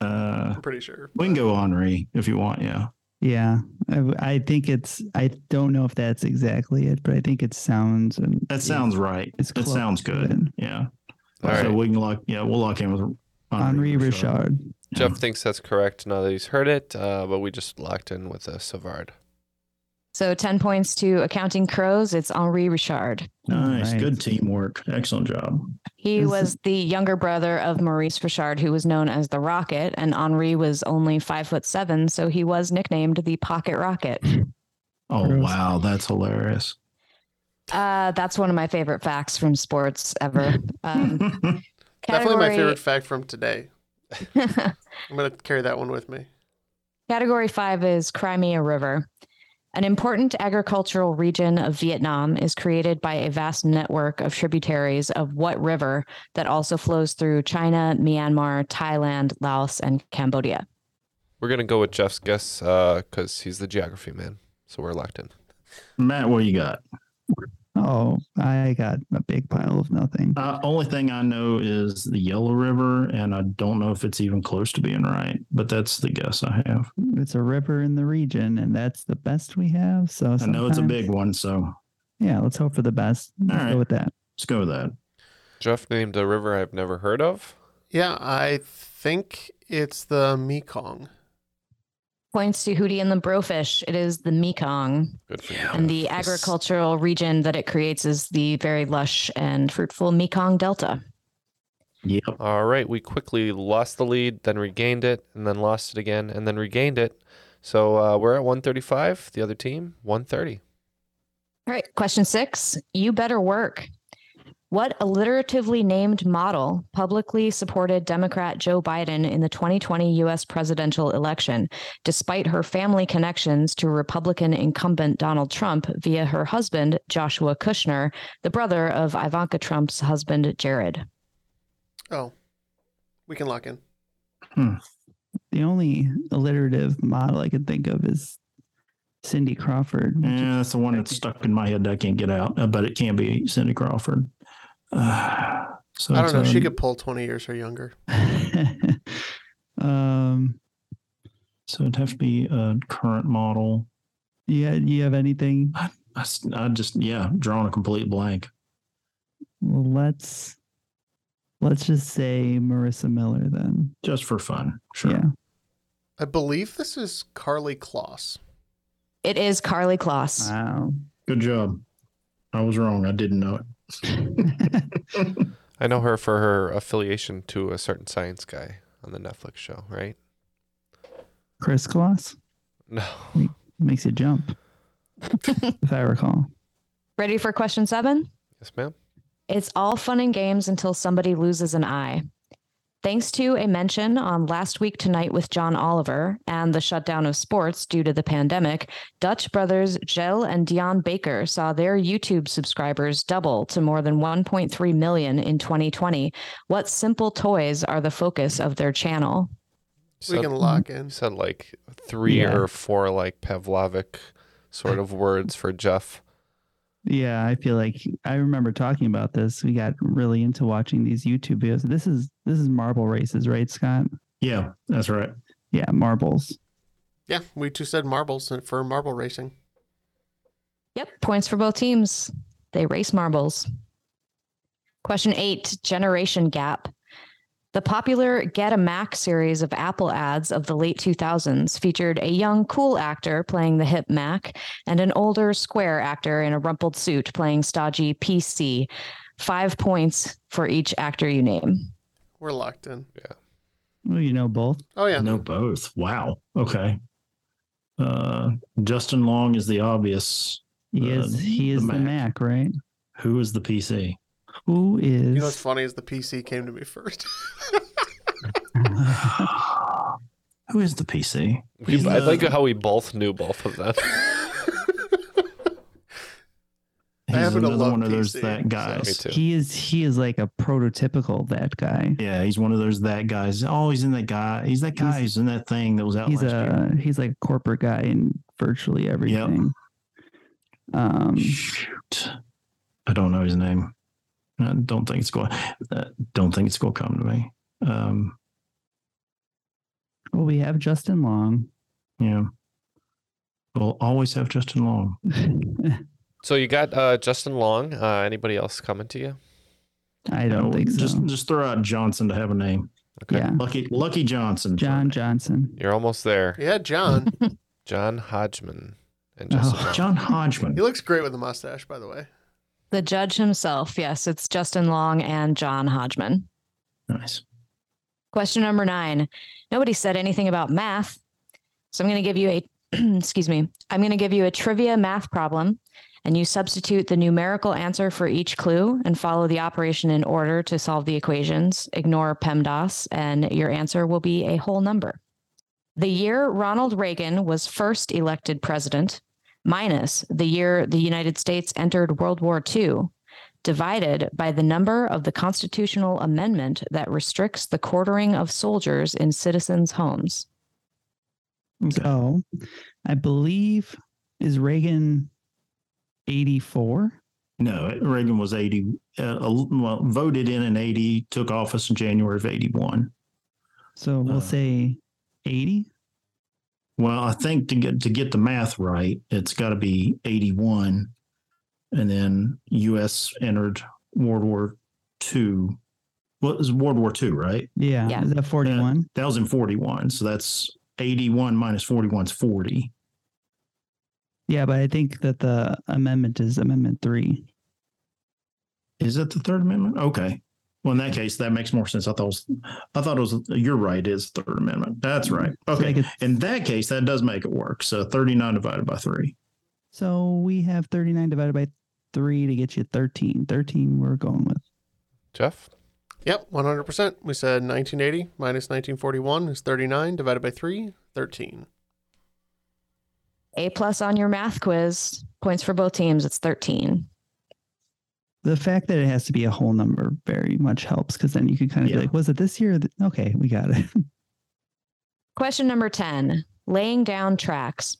I'm pretty sure. we can go Henri if you want. Yeah. Yeah, I, I think it's. I don't know if that's exactly it, but I think it sounds. That sounds right. It's It sounds good. it. Yeah. All so right. we can lock. Yeah, we'll lock in with Henri Richard. Jeff thinks that's correct now that he's heard it, uh, but we just locked in with a Savard. So 10 points to Accounting Crows. It's Henri Richard. Nice. Alright. Good teamwork. Excellent job. He was the younger brother of Maurice Richard, who was known as the Rocket, and Henri was only five foot seven, so he was nicknamed the Pocket Rocket. Oh Gross. wow, that's hilarious. Uh, that's one of my favorite facts from sports ever. Um, Definitely my favorite fact from today. I'm gonna carry that one with me. Category five is Crimea River. An important agricultural region of Vietnam is created by a vast network of tributaries of what river that also flows through China, Myanmar, Thailand, Laos, and Cambodia? We're gonna go with Jeff's guess uh, because he's the geography man, so we're locked in. Matt, what you got? Oh, I got a big pile of nothing. Uh, only thing I know is the Yellow River, and I don't know if it's even close to being right, but that's the guess I have. It's a river in the region, and that's the best we have. So I know it's a big one, so Yeah, let's hope for the best. Let's All right. go with that. Let's go with that. Jeff named a river I've never heard of. Yeah, I think it's the Mekong. Points to Hootie and the Brofish. It is the Mekong. Good for you. And the agricultural region that it creates is the very lush and fruitful Mekong Delta. Yep. All right, we quickly lost the lead, then regained it, and then lost it again, and then regained it. So uh, we're at 135. The other team, 130. All right, question six. You better work. What alliteratively named model publicly supported Democrat Joe Biden in the 2020 US presidential election, despite her family connections to Republican incumbent Donald Trump via her husband, Joshua Kushner, the brother of Ivanka Trump's husband, Jared? Oh, we can lock in. The only alliterative model I can think of is Cindy Crawford. Yeah, that's the one that's stuck in my head that I can't get out. Uh, but it can be Cindy Crawford. Uh, so I don't it's, know. She um, could pull 20 years or younger. um, So it'd have to be a current model. yeah, you have anything? I I just yeah, drawing a complete blank. Let's let's just say Marisa Miller then. Just for fun. Sure. Yeah. I believe this is Karlie Kloss. It is Karlie Kloss. Wow. Good job. I was wrong. I didn't know it. I know her for her affiliation to a certain science guy on the Netflix show, right? Chris Kloss No. makes you jump, if I recall. Ready for question seven? Yes, ma'am. It's all fun and games until somebody loses an eye. Thanks to a mention on Last Week Tonight with John Oliver and the shutdown of sports due to the pandemic, Dutch brothers Jill and Dion Bakker saw their YouTube subscribers double to more than 1.3 million in 2020. What simple toys are the focus of their channel? We can lock in. You said like three Yeah. or four like Pavlovic sort of words for Jeff. Yeah, I feel like I remember talking about this. We got really into watching these YouTube videos. This is this is marble races, right, Scott? Yeah, that's right. Yeah, marbles. Yeah, we two said marbles for marble racing. Yep, points for both teams. They race marbles. Question eight Generation Gap. The popular Get a Mac series of Apple ads of the late 2000s featured a young, cool actor playing the hip Mac and an older, square actor in a rumpled suit playing stodgy PC. Five points for each actor you name. We're locked in. Yeah. Well, you know both. Oh yeah. Know both. Wow. Okay. Uh, Justin Long is the obvious. He uh, is he is the Mac, right? Who is the PC? Who is You know what's funny is the PC came to me first. Who is the PC? We, I the- like how we both knew both of them. He's happen to another love one of those that guys. Me too. he is he is like a prototypical that guy. Yeah, he's one of those that guys. Oh, he's in that guy. He's that guy. He's, in that thing that was out He's last year. a he's like a corporate guy in virtually everything. Um Shoot, I don't know his name. I don't think it's going. Uh, don't think it's going to come to me. Um, well we have Justin Long. yeah. We'll always have Justin Long. so you got uh, Justin Long. Uh, anybody else coming to you? I don't No, think so. Just just throw out Johnson to have a name. Okay. Yeah. Lucky Lucky Johnson. John Johnson. You're almost there. yeah, John. John Hodgman and Justin Oh, Long. John Hodgman. he looks great with a mustache, by the way. The judge himself. Yes, it's Justin Long and John Hodgman. Nice. Question number nine. Nobody said anything about math. So I'm going to give you a, excuse me, I'm going to give you a trivia math problem and you substitute the numerical answer for each clue and follow the operation in order to solve the equations. Ignore PEMDAS and your answer will be a whole number. The year Ronald Reagan was first elected president, minus the year the United States entered World War II, divided by the number of the constitutional amendment that restricts the quartering of soldiers in citizens' homes. So I believe is Reagan 84? No, Reagan was eighty. Uh, well, voted in in eighty. Took office in January of eighty-one. So we'll Uh, say 80. Well, I think to get to get the math right, it's got to be eighty-one. and then U.S. entered World War II. Well, it was World War II, right? Yeah. Yeah. Is that 41? That was in 41. So that's 81 minus 41 is 40. Yeah, but I think that the amendment is Amendment 3. Is that the Third Amendment? Okay. Well, in that case, that makes more sense. I thought it was, I thought it was, you're right, it is Third Amendment. That's right. Okay. In that case, that does make it work. So 39 divided by three. So we have 39 divided by 3 to get you 13. 13 we're going with. Jeff? Yep, 100%. We said 1980 minus 1941 is 39 divided by 3, 13. A plus on your math quiz. Points for both teams. It's 13. The fact that it has to be a whole number very much helps because then you can kind of Yeah. be like, was it this year? Okay, we got it. Question number 10 Laying down tracks.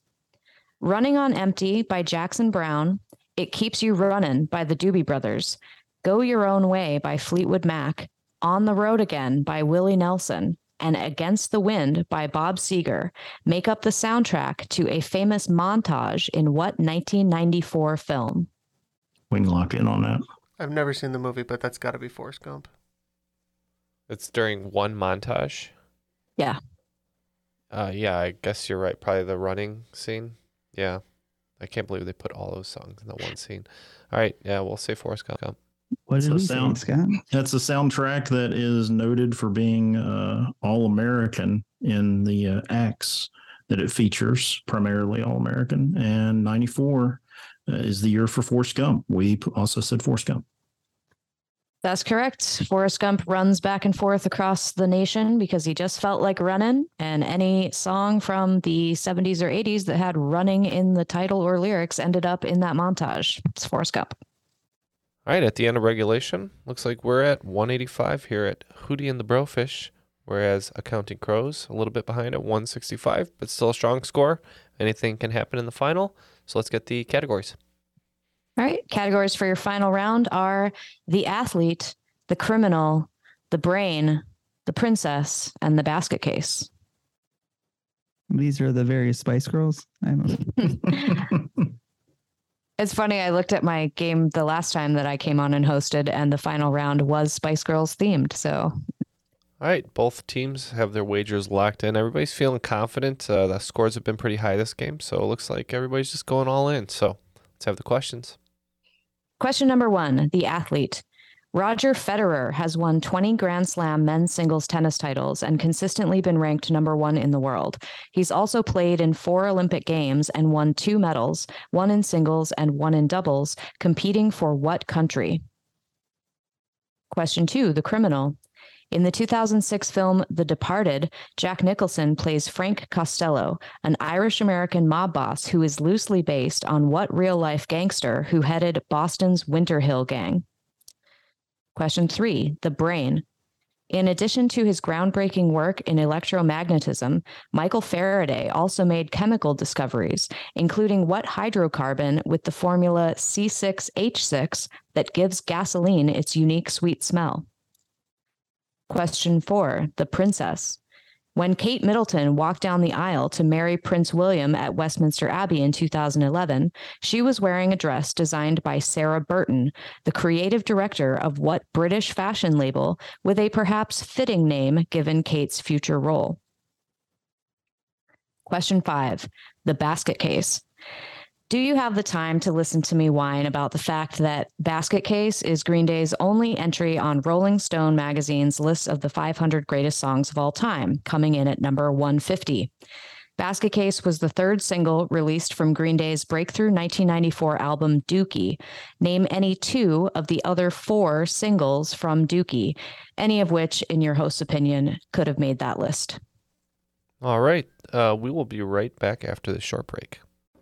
Running on Empty by Jackson Browne. It Keeps You Running by the Doobie Brothers. Go Your Own Way by Fleetwood Mac. On the Road Again by Willie Nelson. And Against the Wind by Bob Seger make up the soundtrack to a famous montage in what 1994 film? We can lock in on that. I've never seen the movie, but that's got to be Forrest Gump. It's during one montage. Yeah. Uh, yeah, I guess you're right. Probably the running scene. Yeah. I can't believe they put all those songs in the one scene. All right. Yeah, we'll say Forrest Gump. What's the So sound- Scott? That's a soundtrack that is noted for being uh, all American in the uh, acts that it features, primarily all American. And 94 uh, Uh, is the year for Forrest Gump. We also said Forrest Gump. That's correct. Forrest Gump runs back and forth across the nation because he just felt like running. And any song from the 70s or 80s that had running in the title or lyrics ended up in that montage. It's Forrest Gump. All right. At the end of regulation, looks like we're at 185 here at Hootie and the Brofish, whereas Accounting Crows a little bit behind at 165, but still a strong score. Anything can happen in the final. So let's get the categories. All right. Categories for your final round are the athlete, the criminal, the brain, the princess, and the basket case. These are the various Spice Girls. I don't know. It's funny. I looked at my game the last time that I came on and hosted, and the final round was Spice Girls themed. So All right, both teams have their wagers locked in. Everybody's feeling confident. Uh, the scores have been pretty high this game, so it looks like everybody's just going all in. So let's have the questions. Question number one The athlete. Roger Federer has won 20 Grand Slam men's singles tennis titles and consistently been ranked number one in the world. He's also played in four Olympic Games and won two medals, one in singles and one in doubles, competing for what country? Question two The criminal. In the 2006 film The Departed, Jack Nicholson plays Frank Costello, an Irish American mob boss who is loosely based on what real life gangster who headed Boston's Winter Hill Gang? Question three The brain. In addition to his groundbreaking work in electromagnetism, Michael Faraday also made chemical discoveries, including what hydrocarbon with the formula C6H6 that gives gasoline its unique sweet smell. Question four The Princess. When Kate Middleton walked down the aisle to marry Prince William at Westminster Abbey in 2011, she was wearing a dress designed by Sarah Burton, the creative director of what British fashion label, with a perhaps fitting name given Kate's future role. Question five The Basket Case. Do you have the time to listen to me whine about the fact that Basket Case is Green Day's only entry on Rolling Stone magazine's list of the 500 greatest songs of all time, coming in at number 150? Basket Case was the third single released from Green Day's breakthrough 1994 album Dookie. Name any two of the other four singles from Dookie, any of which, in your host's opinion, could have made that list. All right, uh, we will be right back after this short break.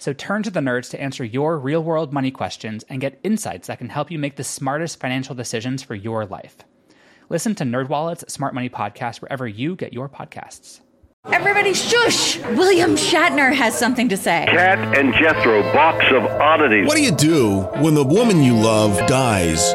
So turn to the nerds to answer your real world money questions and get insights that can help you make the smartest financial decisions for your life. Listen to NerdWallet's Smart Money Podcast wherever you get your podcasts. Everybody shush! William Shatner has something to say. Kat and Jethro, box of oddities. What do you do when the woman you love dies?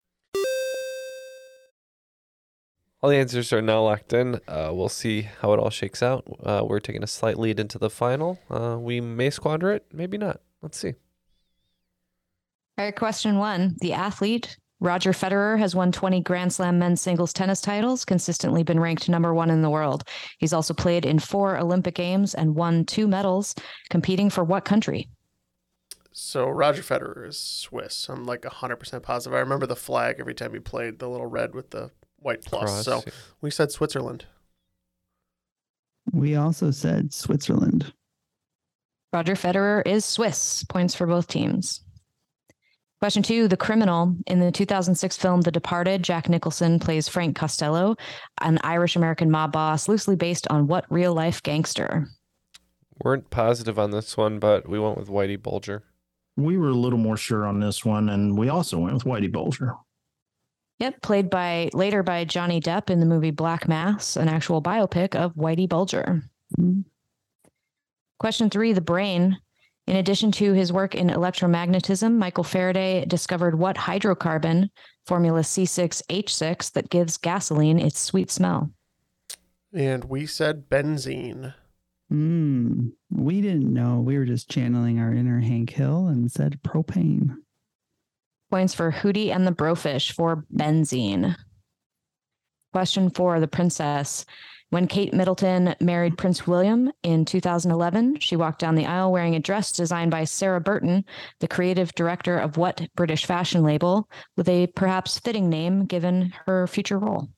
All the answers are now locked in. Uh, we'll see how it all shakes out. Uh, we're taking a slight lead into the final. Uh, we may squander it, maybe not. Let's see. All right, question one. The athlete, Roger Federer, has won 20 Grand Slam men's singles tennis titles, consistently been ranked number one in the world. He's also played in four Olympic Games and won two medals, competing for what country? So Roger Federer is Swiss. I'm like 100% positive. I remember the flag every time he played, the little red with the white plus. Cross, so yeah. we said Switzerland. We also said Switzerland. Roger Federer is Swiss. Points for both teams. Question two The criminal. In the 2006 film The Departed, Jack Nicholson plays Frank Costello, an Irish American mob boss loosely based on what real life gangster? Weren't positive on this one, but we went with Whitey Bulger. We were a little more sure on this one, and we also went with Whitey Bulger. Yep, played by later by Johnny Depp in the movie Black Mass, an actual biopic of Whitey Bulger. Question three The brain. In addition to his work in electromagnetism, Michael Faraday discovered what hydrocarbon, formula C6H6, that gives gasoline its sweet smell. And we said benzene. Hmm. We didn't know. We were just channeling our inner Hank Hill and said propane. Points for Hootie and the Brofish for benzene. Question four The Princess. When Kate Middleton married Prince William in 2011, she walked down the aisle wearing a dress designed by Sarah Burton, the creative director of what British fashion label, with a perhaps fitting name given her future role.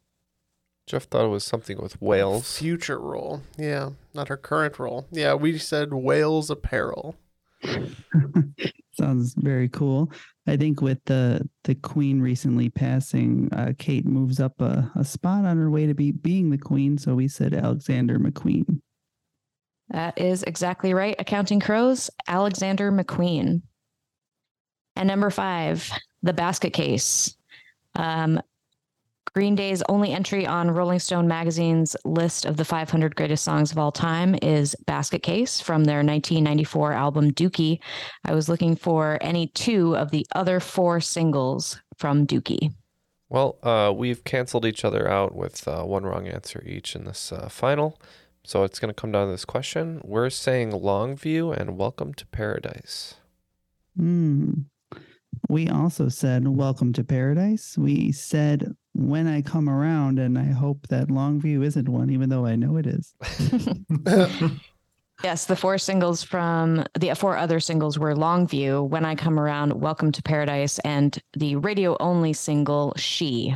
Jeff thought it was something with whales. Future role. Yeah, not her current role. Yeah, we said Wales apparel. Sounds very cool. I think with the the queen recently passing, uh, Kate moves up a, a spot on her way to be being the queen. So we said Alexander McQueen. That is exactly right. Accounting Crows, Alexander McQueen. And number five, the basket case. Um, Green Day's only entry on Rolling Stone magazine's list of the 500 greatest songs of all time is Basket Case from their 1994 album Dookie. I was looking for any two of the other four singles from Dookie. Well, uh, we've canceled each other out with uh, one wrong answer each in this uh, final. So it's going to come down to this question. We're saying Longview and Welcome to Paradise. Hmm. We also said Welcome to Paradise. We said When I Come Around, and I hope that Longview isn't one, even though I know it is. Yes, the four singles from the four other singles were Longview, When I Come Around, Welcome to Paradise, and the radio only single She.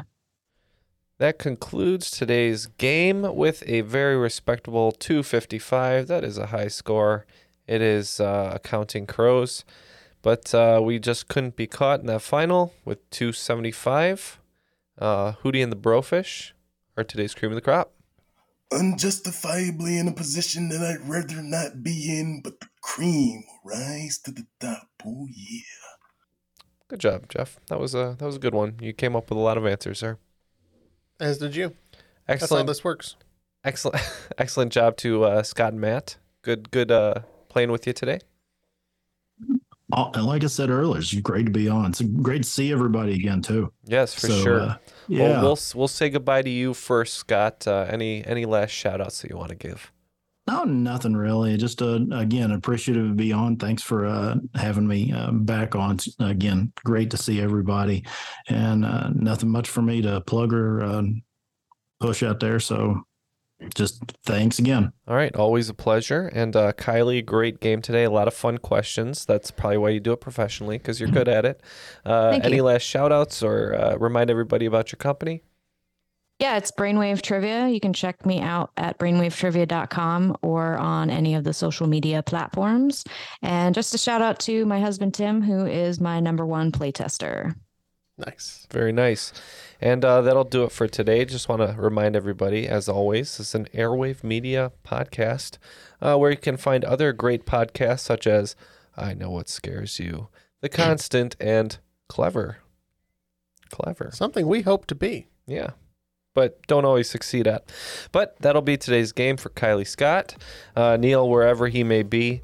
That concludes today's game with a very respectable 255. That is a high score. It is uh, accounting crows, but uh, we just couldn't be caught in that final with 275. Uh, Hootie and the Brofish are today's cream of the crop. Unjustifiably in a position that I'd rather not be in, but the cream will rise to the top. Oh, yeah. Good job, Jeff. That was a that was a good one. You came up with a lot of answers there. As did you. That's how Excellent. this works. Excellent, excellent job to uh, Scott and Matt. Good, good uh, playing with you today. And like I said earlier, it's great to be on. It's great to see everybody again too. Yes, for So, sure. uh, Well, yeah. we'll we'll say goodbye to you first, Scott. Uh, any any last shout outs that you want to give? No, nothing really. Just uh, again, appreciative to be on. Thanks for uh, having me uh, back on. It's, again, great to see everybody, and uh, nothing much for me to plug or uh, push out there. So, just thanks again. All right, always a pleasure. And uh, Kylie, great game today. A lot of fun questions. That's probably why you do it professionally because you're good at it. Uh, Thank any you. last shout outs or uh, remind everybody about your company? Yeah, it's Brainwave Trivia. You can check me out at brainwavetrivia.com or on any of the social media platforms. And just a shout out to my husband, Tim, who is my number one playtester. Nice. Very nice. And uh, that'll do it for today. Just want to remind everybody, as always, this is an Airwave Media podcast uh, where you can find other great podcasts such as I Know What Scares You, The Constant, and Clever. Clever. Something we hope to be. Yeah. But don't always succeed at. But that'll be today's game for Kylie Scott. Uh, Neal, wherever he may be,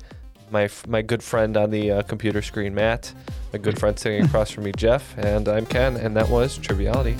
my my good friend on the uh, computer screen, Matt, my good friend sitting across from me, Jeff, and I'm Ken, and that was Triviality.